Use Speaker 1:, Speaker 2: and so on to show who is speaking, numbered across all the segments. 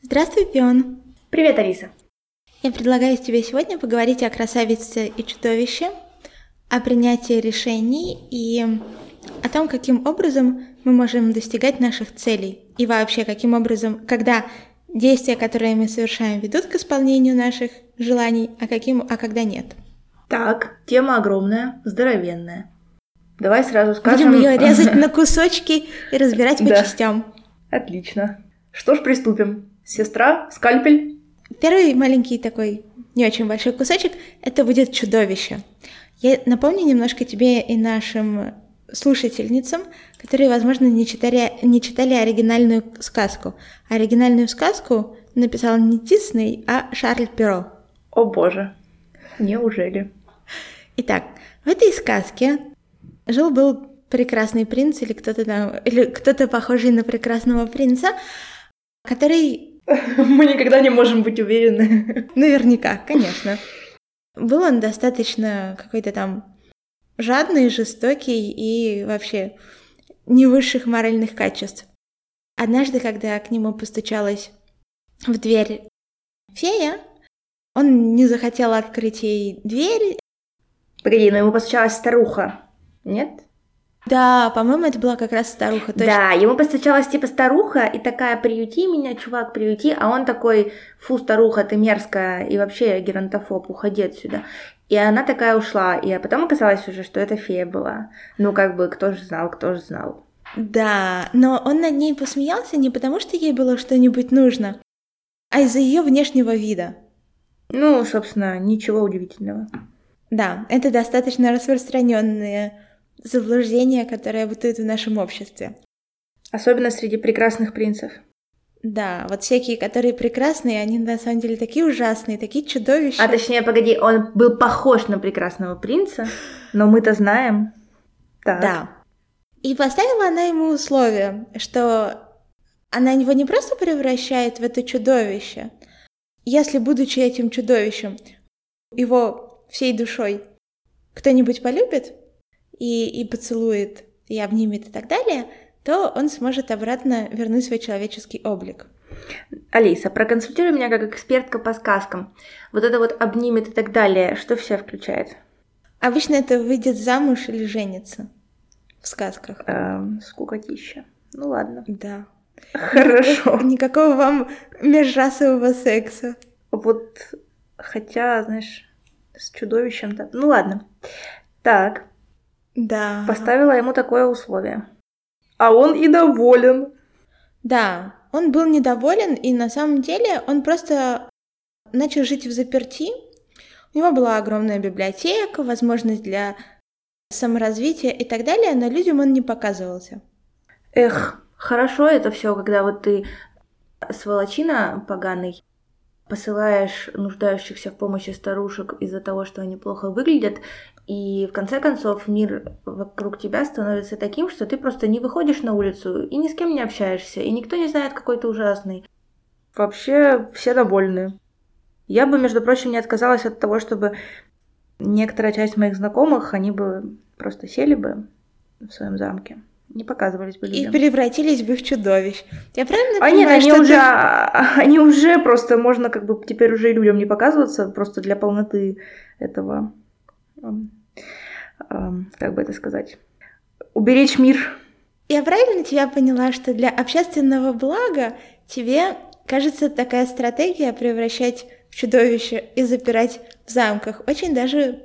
Speaker 1: Здравствуй, Пион.
Speaker 2: Привет, Алиса.
Speaker 1: Я предлагаю тебе сегодня поговорить о красавице и чудовище, о принятии решений и о том, каким образом мы можем достигать наших целей. И вообще, каким образом, когда действия, которые мы совершаем, ведут к исполнению наших желаний, а, каким, а когда нет.
Speaker 2: Так, тема огромная, здоровенная. Давай сразу скажем...
Speaker 1: Будем ее резать на кусочки и разбирать по частям.
Speaker 2: Отлично. Что ж, приступим. Сестра, скальпель.
Speaker 1: Первый маленький такой, не очень большой кусочек, это будет чудовище. Я напомню немножко тебе и нашим слушательницам, которые, возможно, не читали, не читали оригинальную сказку. Оригинальную сказку написал не Дисней, а Шарль Перо.
Speaker 2: О боже, неужели?
Speaker 1: Итак, в этой сказке жил-был прекрасный принц или кто-то там, или кто-то похожий на прекрасного принца, который...
Speaker 2: Мы никогда не можем быть уверены.
Speaker 1: Наверняка, конечно. Был он достаточно какой-то там жадный, жестокий и вообще не высших моральных качеств. Однажды, когда к нему постучалась в дверь фея, он не захотел открыть ей дверь.
Speaker 2: Погоди, но ему постучалась старуха, нет?
Speaker 1: Да, по-моему, это была как раз старуха.
Speaker 2: Точно. Да, ему постучалась типа старуха и такая, приюти меня, чувак, приюти, а он такой, фу, старуха, ты мерзкая, и вообще геронтофоб, уходи отсюда. И она такая ушла, и потом оказалось уже, что это фея была. Ну, как бы, кто же знал, кто же знал.
Speaker 1: Да, но он над ней посмеялся не потому, что ей было что-нибудь нужно, а из-за ее внешнего вида.
Speaker 2: Ну, собственно, ничего удивительного.
Speaker 1: Да, это достаточно распространенное заблуждение, которое бытует в нашем обществе.
Speaker 2: Особенно среди прекрасных принцев.
Speaker 1: Да, вот всякие, которые прекрасные, они на самом деле такие ужасные, такие чудовища.
Speaker 2: А точнее, погоди, он был похож на прекрасного принца, но мы-то знаем.
Speaker 1: Так. Да. И поставила она ему условие, что она его не просто превращает в это чудовище, если, будучи этим чудовищем, его всей душой кто-нибудь полюбит и, и поцелует, и обнимет и так далее – то он сможет обратно вернуть свой человеческий облик.
Speaker 2: Алиса, проконсультируй меня как экспертка по сказкам. Вот это вот обнимет и так далее, что все включает?
Speaker 1: Обычно это выйдет замуж или женится в сказках.
Speaker 2: Эм, скукотища. Ну ладно.
Speaker 1: Да.
Speaker 2: Хорошо.
Speaker 1: Никакого, никакого вам межрасового секса.
Speaker 2: Вот, хотя, знаешь, с чудовищем-то... Ну ладно. Так.
Speaker 1: Да.
Speaker 2: Поставила ему такое условие а он и доволен.
Speaker 1: Да, он был недоволен, и на самом деле он просто начал жить в заперти. У него была огромная библиотека, возможность для саморазвития и так далее, но людям он не показывался.
Speaker 2: Эх, хорошо это все, когда вот ты сволочина поганый, посылаешь нуждающихся в помощи старушек из-за того, что они плохо выглядят, и в конце концов мир вокруг тебя становится таким, что ты просто не выходишь на улицу и ни с кем не общаешься, и никто не знает, какой ты ужасный. Вообще все довольны. Я бы, между прочим, не отказалась от того, чтобы некоторая часть моих знакомых, они бы просто сели бы в своем замке не показывались бы людям.
Speaker 1: И превратились бы в чудовищ. Я правильно
Speaker 2: а
Speaker 1: понимаю,
Speaker 2: нет, они
Speaker 1: что
Speaker 2: уже, ты... они уже просто, можно как бы теперь уже людям не показываться, просто для полноты этого, эм, эм, как бы это сказать, уберечь мир.
Speaker 1: Я правильно тебя поняла, что для общественного блага тебе кажется такая стратегия превращать в чудовище и запирать в замках очень даже.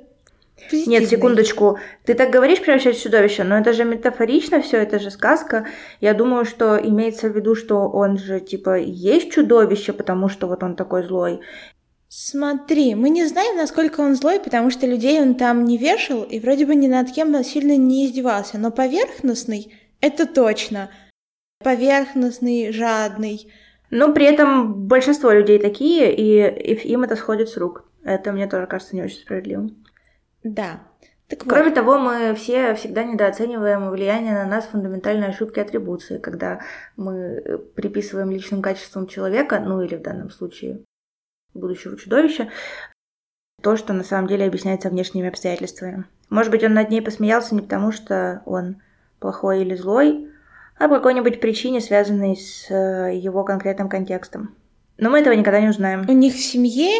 Speaker 2: Нет, секундочку. Ты так говоришь превращать в чудовище, но это же метафорично все, это же сказка. Я думаю, что имеется в виду, что он же типа есть чудовище, потому что вот он такой злой.
Speaker 1: Смотри, мы не знаем, насколько он злой, потому что людей он там не вешал и вроде бы ни над кем сильно не издевался. Но поверхностный — это точно. Поверхностный, жадный.
Speaker 2: Но при этом большинство людей такие, и, и им это сходит с рук. Это мне тоже кажется не очень справедливым.
Speaker 1: Да. Так
Speaker 2: Кроме
Speaker 1: вот.
Speaker 2: того, мы все всегда недооцениваем влияние на нас фундаментальной ошибки атрибуции, когда мы приписываем личным качествам человека, ну или в данном случае будущего чудовища, то, что на самом деле объясняется внешними обстоятельствами. Может быть, он над ней посмеялся не потому, что он плохой или злой, а по какой-нибудь причине, связанной с э, его конкретным контекстом. Но мы этого никогда не узнаем.
Speaker 1: У них в семье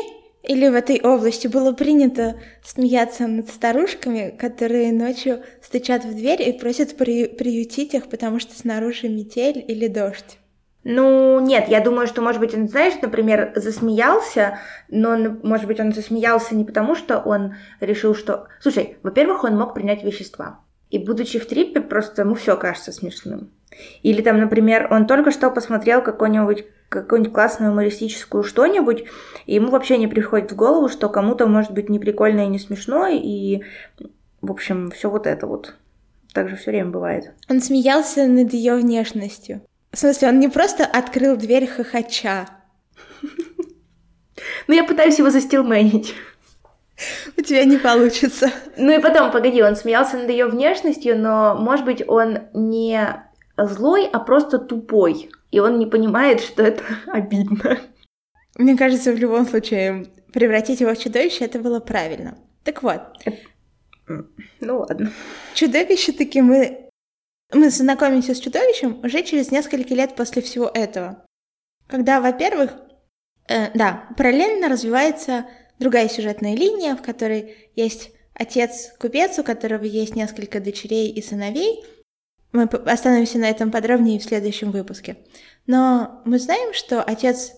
Speaker 1: или в этой области было принято смеяться над старушками, которые ночью стучат в дверь и просят при приютить их, потому что снаружи метель или дождь.
Speaker 2: Ну, нет, я думаю, что, может быть, он, знаешь, например, засмеялся, но, может быть, он засмеялся не потому, что он решил, что... Слушай, во-первых, он мог принять вещества. И, будучи в трипе, просто ему все кажется смешным. Или там, например, он только что посмотрел какой-нибудь какую-нибудь классную юмористическую что-нибудь, и ему вообще не приходит в голову, что кому-то может быть не прикольно и не смешно, и, в общем, все вот это вот. Так же все время бывает.
Speaker 1: Он смеялся над ее внешностью. В смысле, он не просто открыл дверь хохоча.
Speaker 2: Ну, я пытаюсь его застилменить.
Speaker 1: У тебя не получится.
Speaker 2: Ну и потом, погоди, он смеялся над ее внешностью, но, может быть, он не злой, а просто тупой. И он не понимает, что это обидно.
Speaker 1: Мне кажется, в любом случае, превратить его в чудовище это было правильно. Так вот.
Speaker 2: Ну ладно.
Speaker 1: Чудовище таки мы... Мы знакомимся с чудовищем уже через несколько лет после всего этого. Когда, во-первых, э, да, параллельно развивается другая сюжетная линия, в которой есть отец-купец, у которого есть несколько дочерей и сыновей, мы остановимся на этом подробнее в следующем выпуске. Но мы знаем, что отец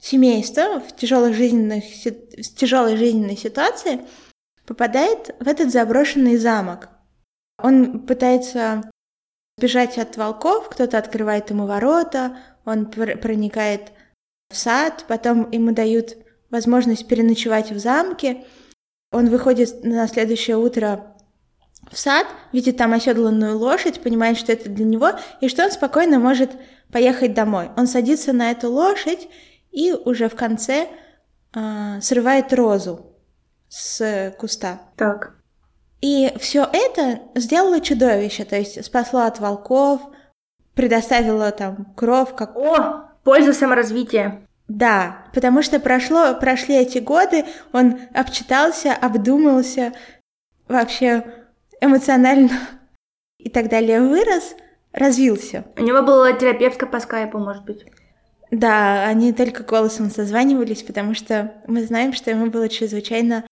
Speaker 1: семейства в тяжелой жизненной, в тяжелой жизненной ситуации попадает в этот заброшенный замок. Он пытается бежать от волков, кто-то открывает ему ворота, он проникает в сад, потом ему дают возможность переночевать в замке. Он выходит на следующее утро в сад, видит там оседланную лошадь, понимает, что это для него, и что он спокойно может поехать домой. Он садится на эту лошадь и уже в конце э, срывает розу с куста.
Speaker 2: Так.
Speaker 1: И все это сделало чудовище, то есть спасло от волков, предоставило там кров, как...
Speaker 2: О, польза саморазвития.
Speaker 1: Да, потому что прошло, прошли эти годы, он обчитался, обдумался, вообще эмоционально и так далее вырос, развился.
Speaker 2: У него была терапевтка по скайпу, может быть.
Speaker 1: Да, они только голосом созванивались, потому что мы знаем, что ему было чрезвычайно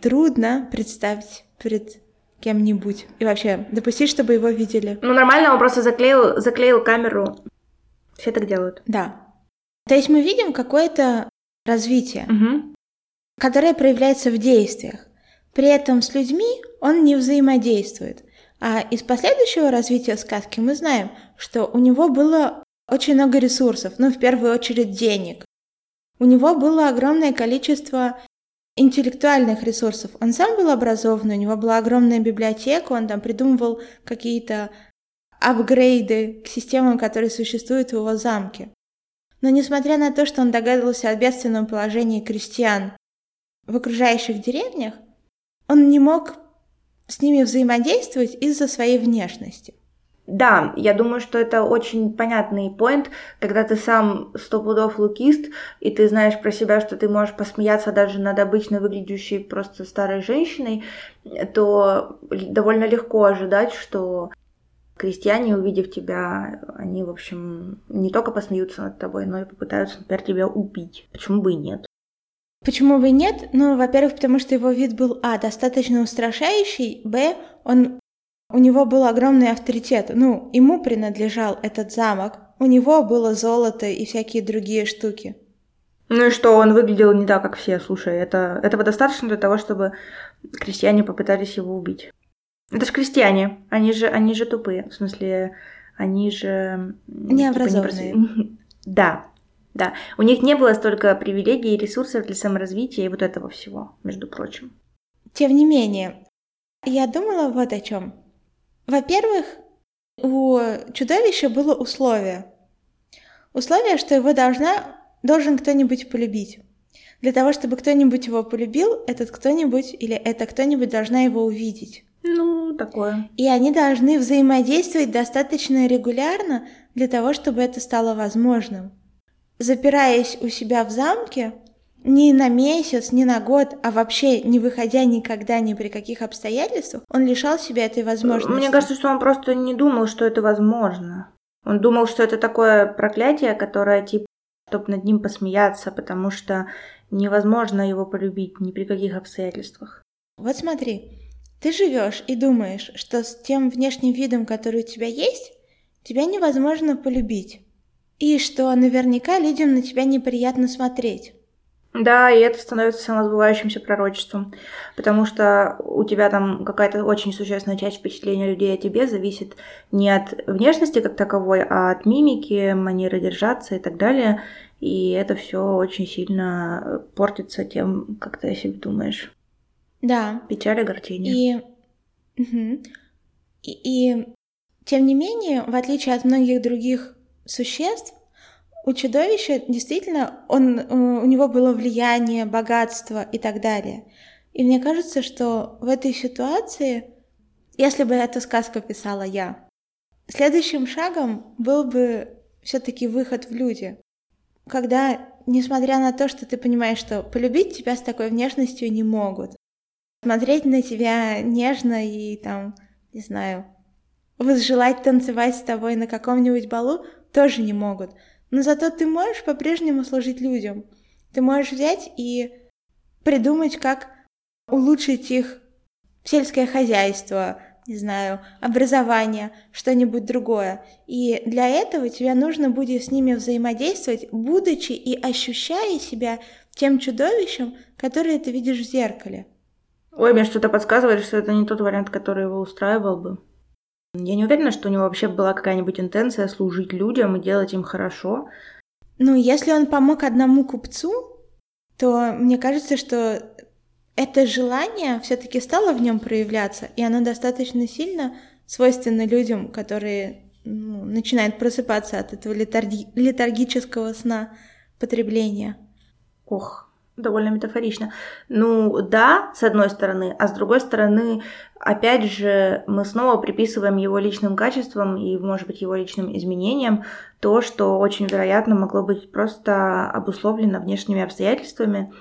Speaker 1: трудно представить перед кем-нибудь. И вообще, допустить, чтобы его видели.
Speaker 2: Ну, нормально, он просто заклеил, заклеил камеру. Все так делают.
Speaker 1: Да. То есть мы видим какое-то развитие,
Speaker 2: угу.
Speaker 1: которое проявляется в действиях. При этом с людьми он не взаимодействует. А из последующего развития сказки мы знаем, что у него было очень много ресурсов, ну, в первую очередь денег. У него было огромное количество интеллектуальных ресурсов. Он сам был образованный, у него была огромная библиотека, он там придумывал какие-то апгрейды к системам, которые существуют в его замке. Но несмотря на то, что он догадывался о бедственном положении крестьян в окружающих деревнях, он не мог с ними взаимодействовать из-за своей внешности.
Speaker 2: Да, я думаю, что это очень понятный поинт, когда ты сам сто пудов лукист, и ты знаешь про себя, что ты можешь посмеяться даже над обычно выглядящей просто старой женщиной, то довольно легко ожидать, что крестьяне, увидев тебя, они, в общем, не только посмеются над тобой, но и попытаются, например, тебя убить. Почему бы и нет?
Speaker 1: Почему бы и нет? Ну, во-первых, потому что его вид был, а, достаточно устрашающий, б, он, у него был огромный авторитет, ну, ему принадлежал этот замок, у него было золото и всякие другие штуки.
Speaker 2: Ну и что, он выглядел не так, как все, слушай, это, этого достаточно для того, чтобы крестьяне попытались его убить. Это же крестьяне, они же, они же тупые, в смысле, они же...
Speaker 1: Необразованные.
Speaker 2: Типа, не да, да, у них не было столько привилегий и ресурсов для саморазвития и вот этого всего, между прочим.
Speaker 1: Тем не менее, я думала вот о чем. Во-первых, у чудовища было условие. Условие, что его должна, должен кто-нибудь полюбить. Для того, чтобы кто-нибудь его полюбил, этот кто-нибудь или это кто-нибудь должна его увидеть.
Speaker 2: Ну, такое.
Speaker 1: И они должны взаимодействовать достаточно регулярно для того, чтобы это стало возможным запираясь у себя в замке, ни на месяц, ни на год, а вообще не выходя никогда ни при каких обстоятельствах, он лишал себя этой возможности.
Speaker 2: Мне кажется, что он просто не думал, что это возможно. Он думал, что это такое проклятие, которое типа чтобы над ним посмеяться, потому что невозможно его полюбить ни при каких обстоятельствах.
Speaker 1: Вот смотри, ты живешь и думаешь, что с тем внешним видом, который у тебя есть, тебя невозможно полюбить. И что наверняка людям на тебя неприятно смотреть.
Speaker 2: Да, и это становится самосбывающимся пророчеством, потому что у тебя там какая-то очень существенная часть впечатления людей о тебе зависит не от внешности как таковой, а от мимики, манеры держаться и так далее. И это все очень сильно портится тем, как ты о себе думаешь.
Speaker 1: Да.
Speaker 2: Печаль, огорчение.
Speaker 1: И... Угу. И, и тем не менее, в отличие от многих других существ, у чудовища действительно он, э, у него было влияние, богатство и так далее. И мне кажется, что в этой ситуации, если бы эту сказку писала я, следующим шагом был бы все-таки выход в люди. Когда, несмотря на то, что ты понимаешь, что полюбить тебя с такой внешностью не могут, смотреть на тебя нежно и там, не знаю, возжелать танцевать с тобой на каком-нибудь балу тоже не могут. Но зато ты можешь по-прежнему служить людям. Ты можешь взять и придумать, как улучшить их сельское хозяйство, не знаю, образование, что-нибудь другое. И для этого тебе нужно будет с ними взаимодействовать, будучи и ощущая себя тем чудовищем, которое ты видишь в зеркале.
Speaker 2: Ой, мне что-то подсказывает, что это не тот вариант, который его устраивал бы. Я не уверена, что у него вообще была какая-нибудь интенция служить людям и делать им хорошо.
Speaker 1: Ну, если он помог одному купцу, то мне кажется, что это желание все-таки стало в нем проявляться, и оно достаточно сильно свойственно людям, которые ну, начинают просыпаться от этого летарги- летаргического сна потребления.
Speaker 2: Ох, довольно метафорично. Ну да, с одной стороны, а с другой стороны, опять же, мы снова приписываем его личным качествам и, может быть, его личным изменениям то, что очень вероятно могло быть просто обусловлено внешними обстоятельствами,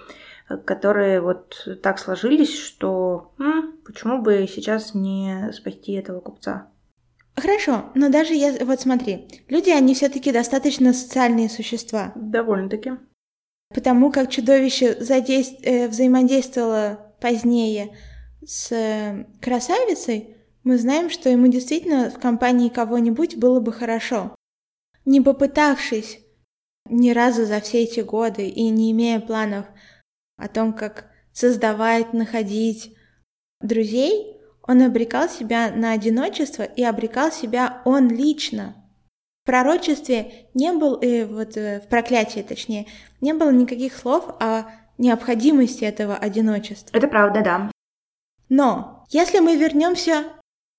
Speaker 2: которые вот так сложились, что м, почему бы сейчас не спасти этого купца.
Speaker 1: Хорошо, но даже я... Вот смотри, люди, они все таки достаточно социальные существа.
Speaker 2: Довольно-таки.
Speaker 1: Потому как чудовище задейств... э, взаимодействовало позднее с э, красавицей, мы знаем, что ему действительно в компании кого-нибудь было бы хорошо. Не попытавшись ни разу за все эти годы и не имея планов о том, как создавать, находить друзей, он обрекал себя на одиночество и обрекал себя он лично. В пророчестве не был, э, вот э, в проклятии точнее, не было никаких слов о необходимости этого одиночества.
Speaker 2: Это правда, да.
Speaker 1: Но если мы вернемся,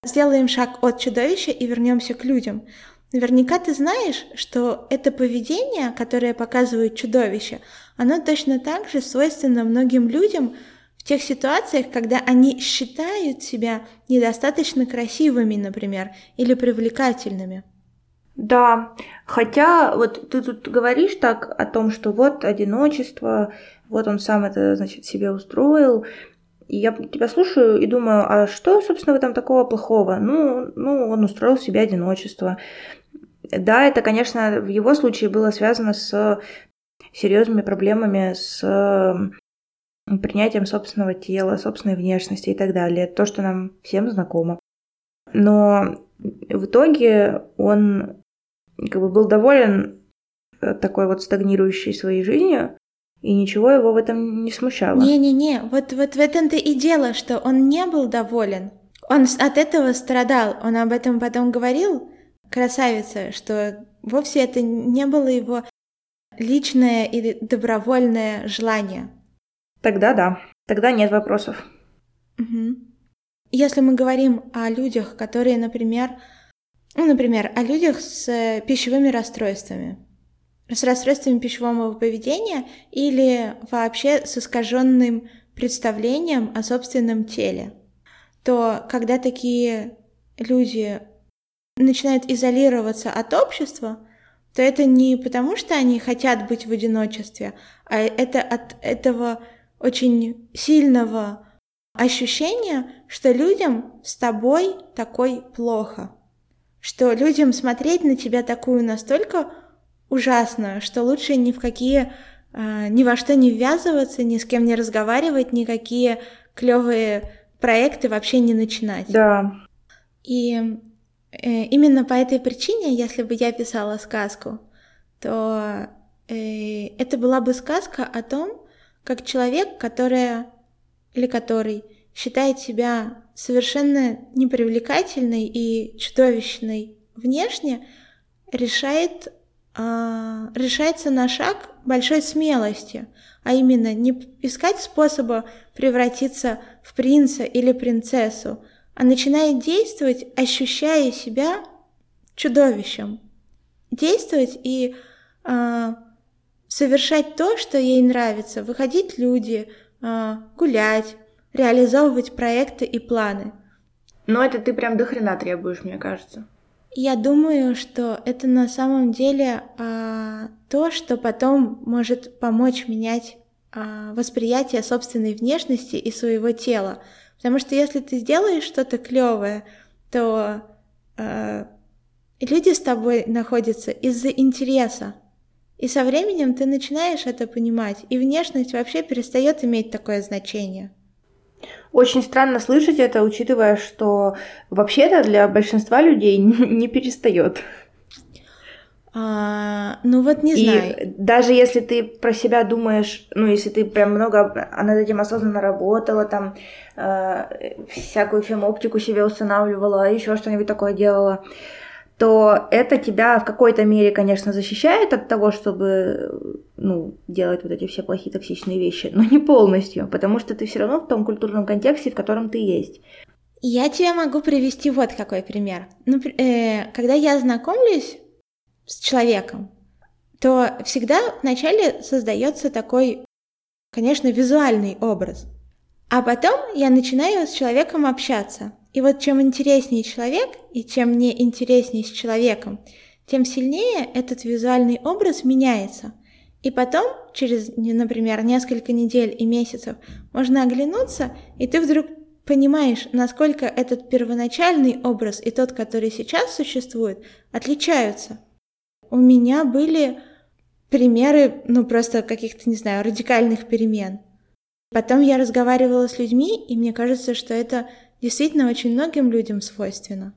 Speaker 1: сделаем шаг от чудовища и вернемся к людям, наверняка ты знаешь, что это поведение, которое показывает чудовище, оно точно так же свойственно многим людям в тех ситуациях, когда они считают себя недостаточно красивыми, например, или привлекательными.
Speaker 2: Да, хотя вот ты тут говоришь так о том, что вот одиночество, вот он сам это, значит, себе устроил, и я тебя слушаю и думаю, а что, собственно, в этом такого плохого? Ну, ну, он устроил себе одиночество. Да, это, конечно, в его случае было связано с серьезными проблемами с принятием собственного тела, собственной внешности и так далее. То, что нам всем знакомо. Но в итоге он как бы был доволен э, такой вот стагнирующей своей жизнью, и ничего его в этом не смущало.
Speaker 1: Не-не-не, вот, вот в этом-то и дело, что он не был доволен. Он от этого страдал, он об этом потом говорил, красавица, что вовсе это не было его личное и добровольное желание.
Speaker 2: Тогда да, тогда нет вопросов.
Speaker 1: Угу. Если мы говорим о людях, которые, например, ну, например, о людях с э, пищевыми расстройствами, с расстройствами пищевого поведения или вообще с искаженным представлением о собственном теле, то когда такие люди начинают изолироваться от общества, то это не потому, что они хотят быть в одиночестве, а это от этого очень сильного ощущения, что людям с тобой такой плохо, что людям смотреть на тебя такую настолько ужасно, что лучше ни в какие, э, ни во что не ввязываться, ни с кем не разговаривать, никакие клевые проекты вообще не начинать.
Speaker 2: Да.
Speaker 1: И э, именно по этой причине, если бы я писала сказку, то э, это была бы сказка о том, как человек, которая или который считает себя совершенно непривлекательной и чудовищной внешне, решает, э, решается на шаг большой смелости, а именно не искать способа превратиться в принца или принцессу, а начинает действовать, ощущая себя чудовищем. Действовать и э, совершать то, что ей нравится, выходить люди, э, гулять, реализовывать проекты и планы.
Speaker 2: Но это ты прям до хрена требуешь, мне кажется.
Speaker 1: Я думаю, что это на самом деле а, то, что потом может помочь менять а, восприятие собственной внешности и своего тела. Потому что если ты сделаешь что-то клевое, то а, люди с тобой находятся из-за интереса. И со временем ты начинаешь это понимать, и внешность вообще перестает иметь такое значение.
Speaker 2: Очень странно слышать это, учитывая, что вообще-то для большинства людей не перестает.
Speaker 1: А, ну вот не
Speaker 2: и
Speaker 1: знаю.
Speaker 2: даже если ты про себя думаешь, ну если ты прям много над этим осознанно работала, там э, всякую фемоптику себе устанавливала, еще что-нибудь такое делала, то это тебя в какой-то мере, конечно, защищает от того, чтобы ну, делать вот эти все плохие токсичные вещи, но не полностью, потому что ты все равно в том культурном контексте, в котором ты есть.
Speaker 1: Я тебе могу привести вот какой пример. Ну, э, когда я знакомлюсь с человеком, то всегда вначале создается такой, конечно, визуальный образ. А потом я начинаю с человеком общаться. И вот чем интереснее человек, и чем мне интереснее с человеком, тем сильнее этот визуальный образ меняется. И потом, через, например, несколько недель и месяцев, можно оглянуться, и ты вдруг понимаешь, насколько этот первоначальный образ и тот, который сейчас существует, отличаются. У меня были примеры, ну просто каких-то, не знаю, радикальных перемен. Потом я разговаривала с людьми, и мне кажется, что это действительно очень многим людям свойственно.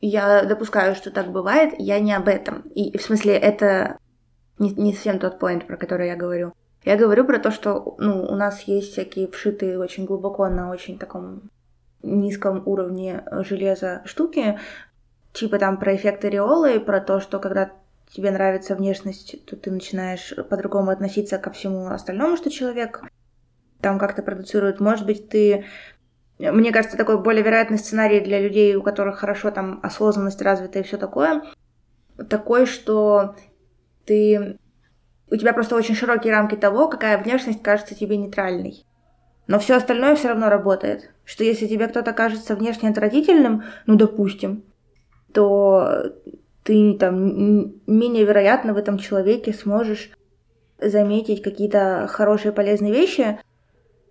Speaker 2: Я допускаю, что так бывает, я не об этом. И в смысле, это не, не совсем тот поинт, про который я говорю. Я говорю про то, что ну, у нас есть всякие вшитые очень глубоко на очень таком низком уровне железа штуки, типа там про эффект ореолы, про то, что когда тебе нравится внешность, то ты начинаешь по-другому относиться ко всему остальному, что человек там как-то продуцирует. Может быть, ты... Мне кажется, такой более вероятный сценарий для людей, у которых хорошо там осознанность развита и все такое, такой, что ты... У тебя просто очень широкие рамки того, какая внешность кажется тебе нейтральной. Но все остальное все равно работает. Что если тебе кто-то кажется внешне отвратительным, ну, допустим, то ты там менее вероятно в этом человеке сможешь заметить какие-то хорошие полезные вещи.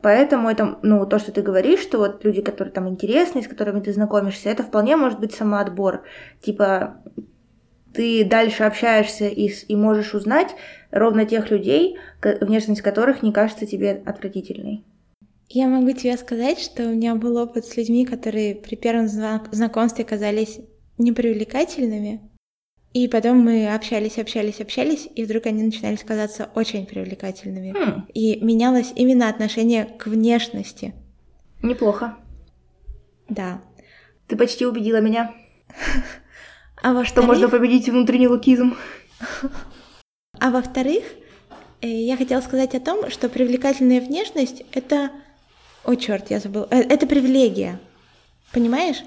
Speaker 2: Поэтому это, ну, то, что ты говоришь, что вот люди, которые там интересны, с которыми ты знакомишься, это вполне может быть самоотбор. Типа, ты дальше общаешься и, и можешь узнать ровно тех людей, внешность которых не кажется тебе отвратительной.
Speaker 1: Я могу тебе сказать, что у меня был опыт с людьми, которые при первом знакомстве казались непривлекательными, и потом мы общались, общались, общались, и вдруг они начинали казаться очень привлекательными.
Speaker 2: Хм.
Speaker 1: И менялось именно отношение к внешности.
Speaker 2: Неплохо.
Speaker 1: Да.
Speaker 2: Ты почти убедила меня.
Speaker 1: А во
Speaker 2: что можно победить внутренний лукизм.
Speaker 1: А во-вторых, э, я хотела сказать о том, что привлекательная внешность — это... О, черт, я забыла. Э, это привилегия. Понимаешь?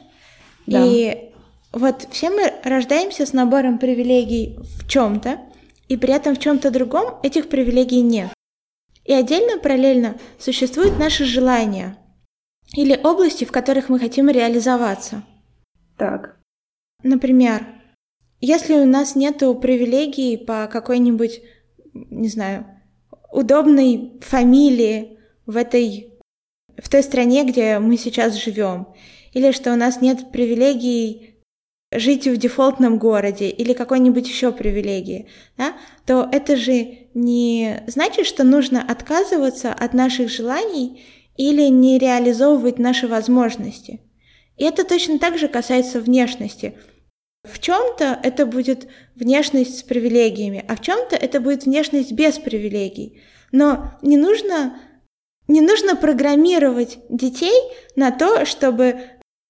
Speaker 2: Да.
Speaker 1: И вот все мы рождаемся с набором привилегий в чем-то, и при этом в чем-то другом этих привилегий нет. И отдельно, параллельно существуют наши желания или области, в которых мы хотим реализоваться.
Speaker 2: Так.
Speaker 1: Например, если у нас нет привилегий по какой-нибудь, не знаю, удобной фамилии в этой в той стране, где мы сейчас живем, или что у нас нет привилегий жить в дефолтном городе или какой-нибудь еще привилегии, да, то это же не значит, что нужно отказываться от наших желаний или не реализовывать наши возможности. И это точно так же касается внешности. В чем-то это будет внешность с привилегиями, а в чем-то это будет внешность без привилегий. Но не нужно, не нужно программировать детей на то, чтобы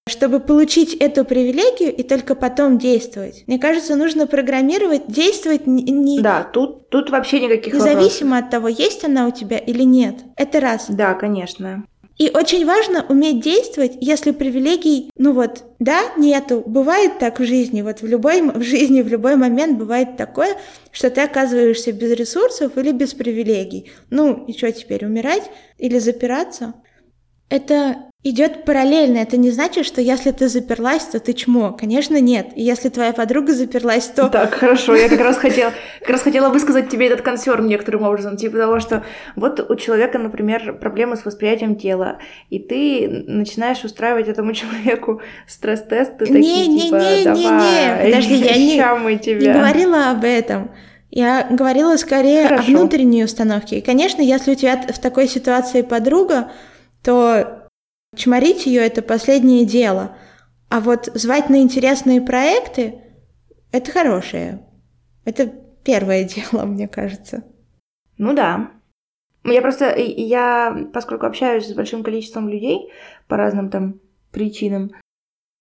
Speaker 1: чтобы получить эту привилегию и только потом действовать. Мне кажется, нужно программировать, действовать не...
Speaker 2: да, тут, тут вообще никаких
Speaker 1: Независимо
Speaker 2: вопросов.
Speaker 1: от того, есть она у тебя или нет. Это раз.
Speaker 2: Да, конечно.
Speaker 1: И очень важно уметь действовать, если привилегий, ну вот, да, нету. Бывает так в жизни, вот в любой в жизни в любой момент бывает такое, что ты оказываешься без ресурсов или без привилегий. Ну, и что теперь, умирать или запираться? Это идет параллельно. Это не значит, что если ты заперлась, то ты чмо. Конечно, нет. И если твоя подруга заперлась, то...
Speaker 2: Так, хорошо. Я как раз хотела, как раз хотела высказать тебе этот консерн некоторым образом. Типа того, что вот у человека, например, проблемы с восприятием тела, и ты начинаешь устраивать этому человеку стресс-тесты такие,
Speaker 1: не, не,
Speaker 2: типа,
Speaker 1: не,
Speaker 2: давай,
Speaker 1: не, не, подожди, я не,
Speaker 2: тебя.
Speaker 1: не говорила об этом. Я говорила скорее Хорошо. о внутренней установке. И, конечно, если у тебя в такой ситуации подруга, то Чморить ее — это последнее дело. А вот звать на интересные проекты — это хорошее. Это первое дело, мне кажется.
Speaker 2: Ну да. Я просто, я, поскольку общаюсь с большим количеством людей по разным там причинам,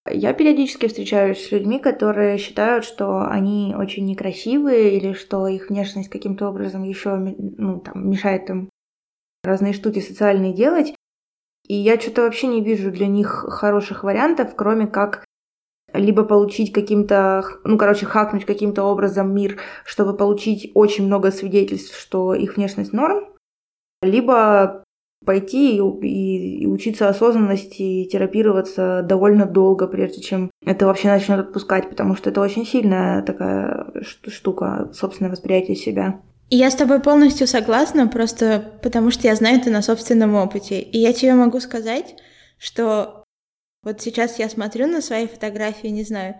Speaker 2: я периодически встречаюсь с людьми, которые считают, что они очень некрасивые или что их внешность каким-то образом еще ну, там, мешает им разные штуки социальные делать. И я что-то вообще не вижу для них хороших вариантов, кроме как либо получить каким-то, ну, короче, хакнуть каким-то образом мир, чтобы получить очень много свидетельств, что их внешность норм, либо пойти и, и, и учиться осознанности и терапироваться довольно долго, прежде чем это вообще начнет отпускать, потому что это очень сильная такая штука, собственное восприятие себя.
Speaker 1: Я с тобой полностью согласна, просто потому что я знаю это на собственном опыте. И я тебе могу сказать, что вот сейчас я смотрю на свои фотографии, не знаю,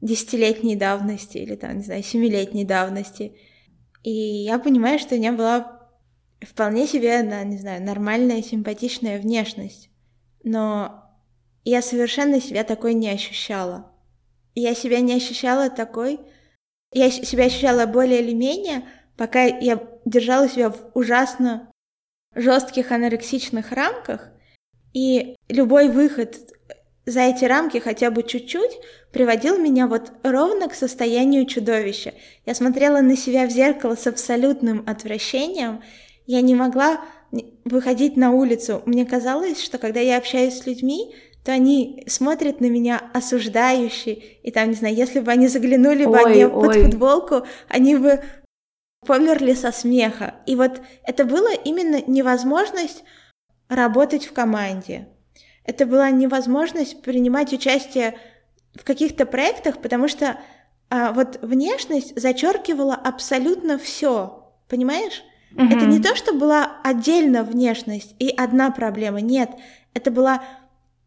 Speaker 1: десятилетней давности или там, не знаю, семилетней давности, и я понимаю, что у меня была вполне себе, не знаю, нормальная, симпатичная внешность. Но я совершенно себя такой не ощущала. Я себя не ощущала такой... Я себя ощущала более или менее пока я держала себя в ужасно жестких анорексичных рамках, и любой выход за эти рамки хотя бы чуть-чуть приводил меня вот ровно к состоянию чудовища. Я смотрела на себя в зеркало с абсолютным отвращением. Я не могла выходить на улицу. Мне казалось, что когда я общаюсь с людьми, то они смотрят на меня осуждающе, и там, не знаю, если бы они заглянули бы ой, мне ой. под футболку, они бы померли со смеха. И вот это было именно невозможность работать в команде. Это была невозможность принимать участие в каких-то проектах, потому что а, вот внешность зачеркивала абсолютно все. Понимаешь? Mm-hmm. Это не то, что была отдельно внешность и одна проблема. Нет, это была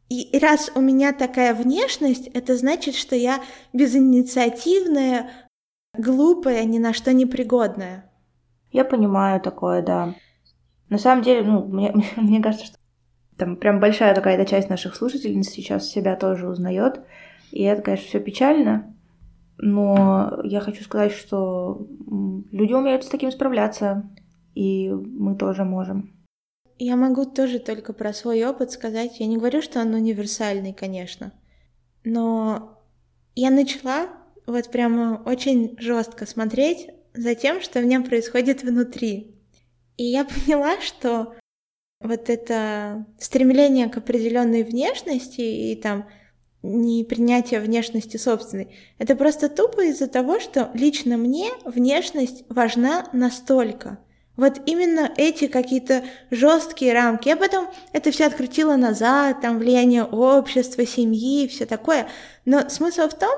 Speaker 1: и раз у меня такая внешность, это значит, что я безинициативная, глупая, ни на что не пригодная.
Speaker 2: Я понимаю такое, да. На самом деле, ну, мне, мне кажется, что там прям большая какая-то часть наших слушателей сейчас себя тоже узнает. И это, конечно, все печально. Но я хочу сказать, что люди умеют с таким справляться, и мы тоже можем.
Speaker 1: Я могу тоже только про свой опыт сказать. Я не говорю, что он универсальный, конечно. Но я начала вот прямо очень жестко смотреть за тем, что в нем происходит внутри. И я поняла, что вот это стремление к определенной внешности и там не принятие внешности собственной, это просто тупо из-за того, что лично мне внешность важна настолько. Вот именно эти какие-то жесткие рамки. Я потом это все открутила назад, там влияние общества, семьи, все такое. Но смысл в том,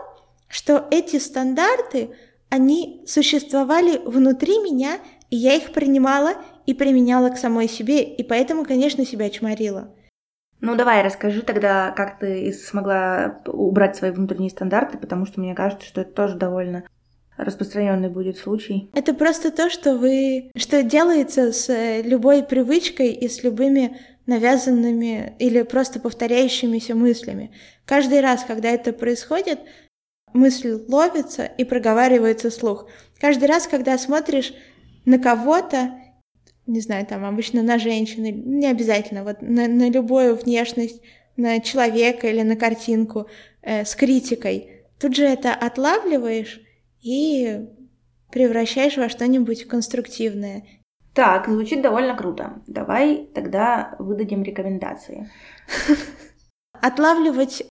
Speaker 1: что эти стандарты, они существовали внутри меня, и я их принимала и применяла к самой себе, и поэтому, конечно, себя чморила.
Speaker 2: Ну давай, расскажи тогда, как ты смогла убрать свои внутренние стандарты, потому что мне кажется, что это тоже довольно распространенный будет случай.
Speaker 1: Это просто то, что вы, что делается с э, любой привычкой и с любыми навязанными или просто повторяющимися мыслями. Каждый раз, когда это происходит, мысль ловится и проговаривается слух. Каждый раз, когда смотришь на кого-то, не знаю, там обычно на женщину, не обязательно, вот на, на любую внешность, на человека или на картинку э, с критикой, тут же это отлавливаешь и превращаешь во что-нибудь конструктивное.
Speaker 2: Так, звучит довольно круто. Давай тогда выдадим рекомендации.
Speaker 1: Отлавливать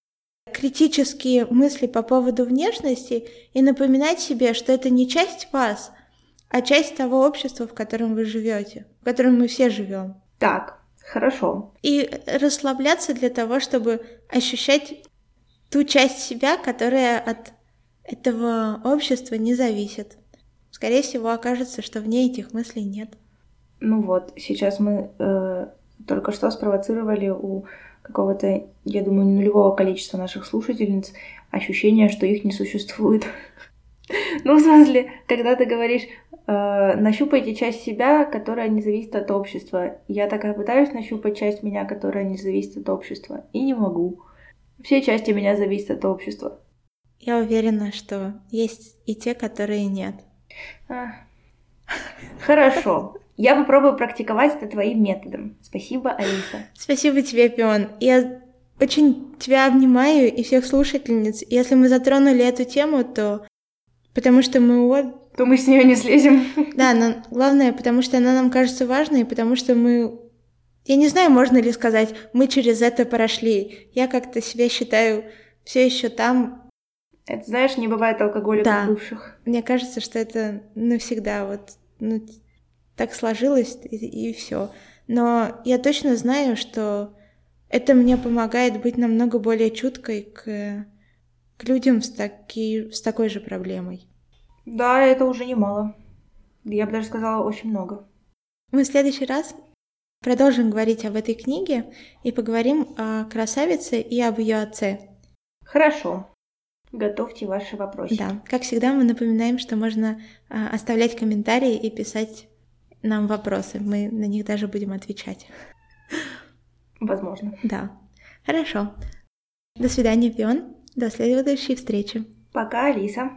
Speaker 1: критические мысли по поводу внешности и напоминать себе, что это не часть вас, а часть того общества, в котором вы живете, в котором мы все живем.
Speaker 2: Так, хорошо.
Speaker 1: И расслабляться для того, чтобы ощущать ту часть себя, которая от этого общества не зависит. Скорее всего, окажется, что в ней этих мыслей нет.
Speaker 2: Ну вот, сейчас мы э, только что спровоцировали у какого-то, я думаю, нулевого количества наших слушательниц ощущение, что их не существует. Ну, в смысле, когда ты говоришь, э, нащупайте часть себя, которая не зависит от общества. Я такая пытаюсь нащупать часть меня, которая не зависит от общества, и не могу. Все части меня зависят от общества.
Speaker 1: Я уверена, что есть и те, которые нет. А.
Speaker 2: Хорошо. Я попробую практиковать это твоим методом. Спасибо, Алиса.
Speaker 1: Спасибо тебе, Пион. Я очень тебя обнимаю и всех слушательниц. Если мы затронули эту тему, то потому что мы обе...
Speaker 2: То мы с нее не слезем.
Speaker 1: Да, но главное, потому что она нам кажется важной, потому что мы... Я не знаю, можно ли сказать, мы через это прошли. Я как-то себя считаю все еще там,
Speaker 2: это, знаешь, не бывает алкоголиков да. бывших.
Speaker 1: Мне кажется, что это навсегда вот ну, так сложилось и, и все. Но я точно знаю, что это мне помогает быть намного более чуткой к, к людям с, таки, с такой же проблемой.
Speaker 2: Да, это уже немало. Я бы даже сказала, очень много.
Speaker 1: Мы в следующий раз продолжим говорить об этой книге и поговорим о красавице и об ее отце.
Speaker 2: Хорошо. Готовьте ваши вопросы.
Speaker 1: Да, как всегда мы напоминаем, что можно а, оставлять комментарии и писать нам вопросы. Мы на них даже будем отвечать.
Speaker 2: Возможно.
Speaker 1: Да. Хорошо. До свидания, Пион. До следующей встречи.
Speaker 2: Пока, Алиса.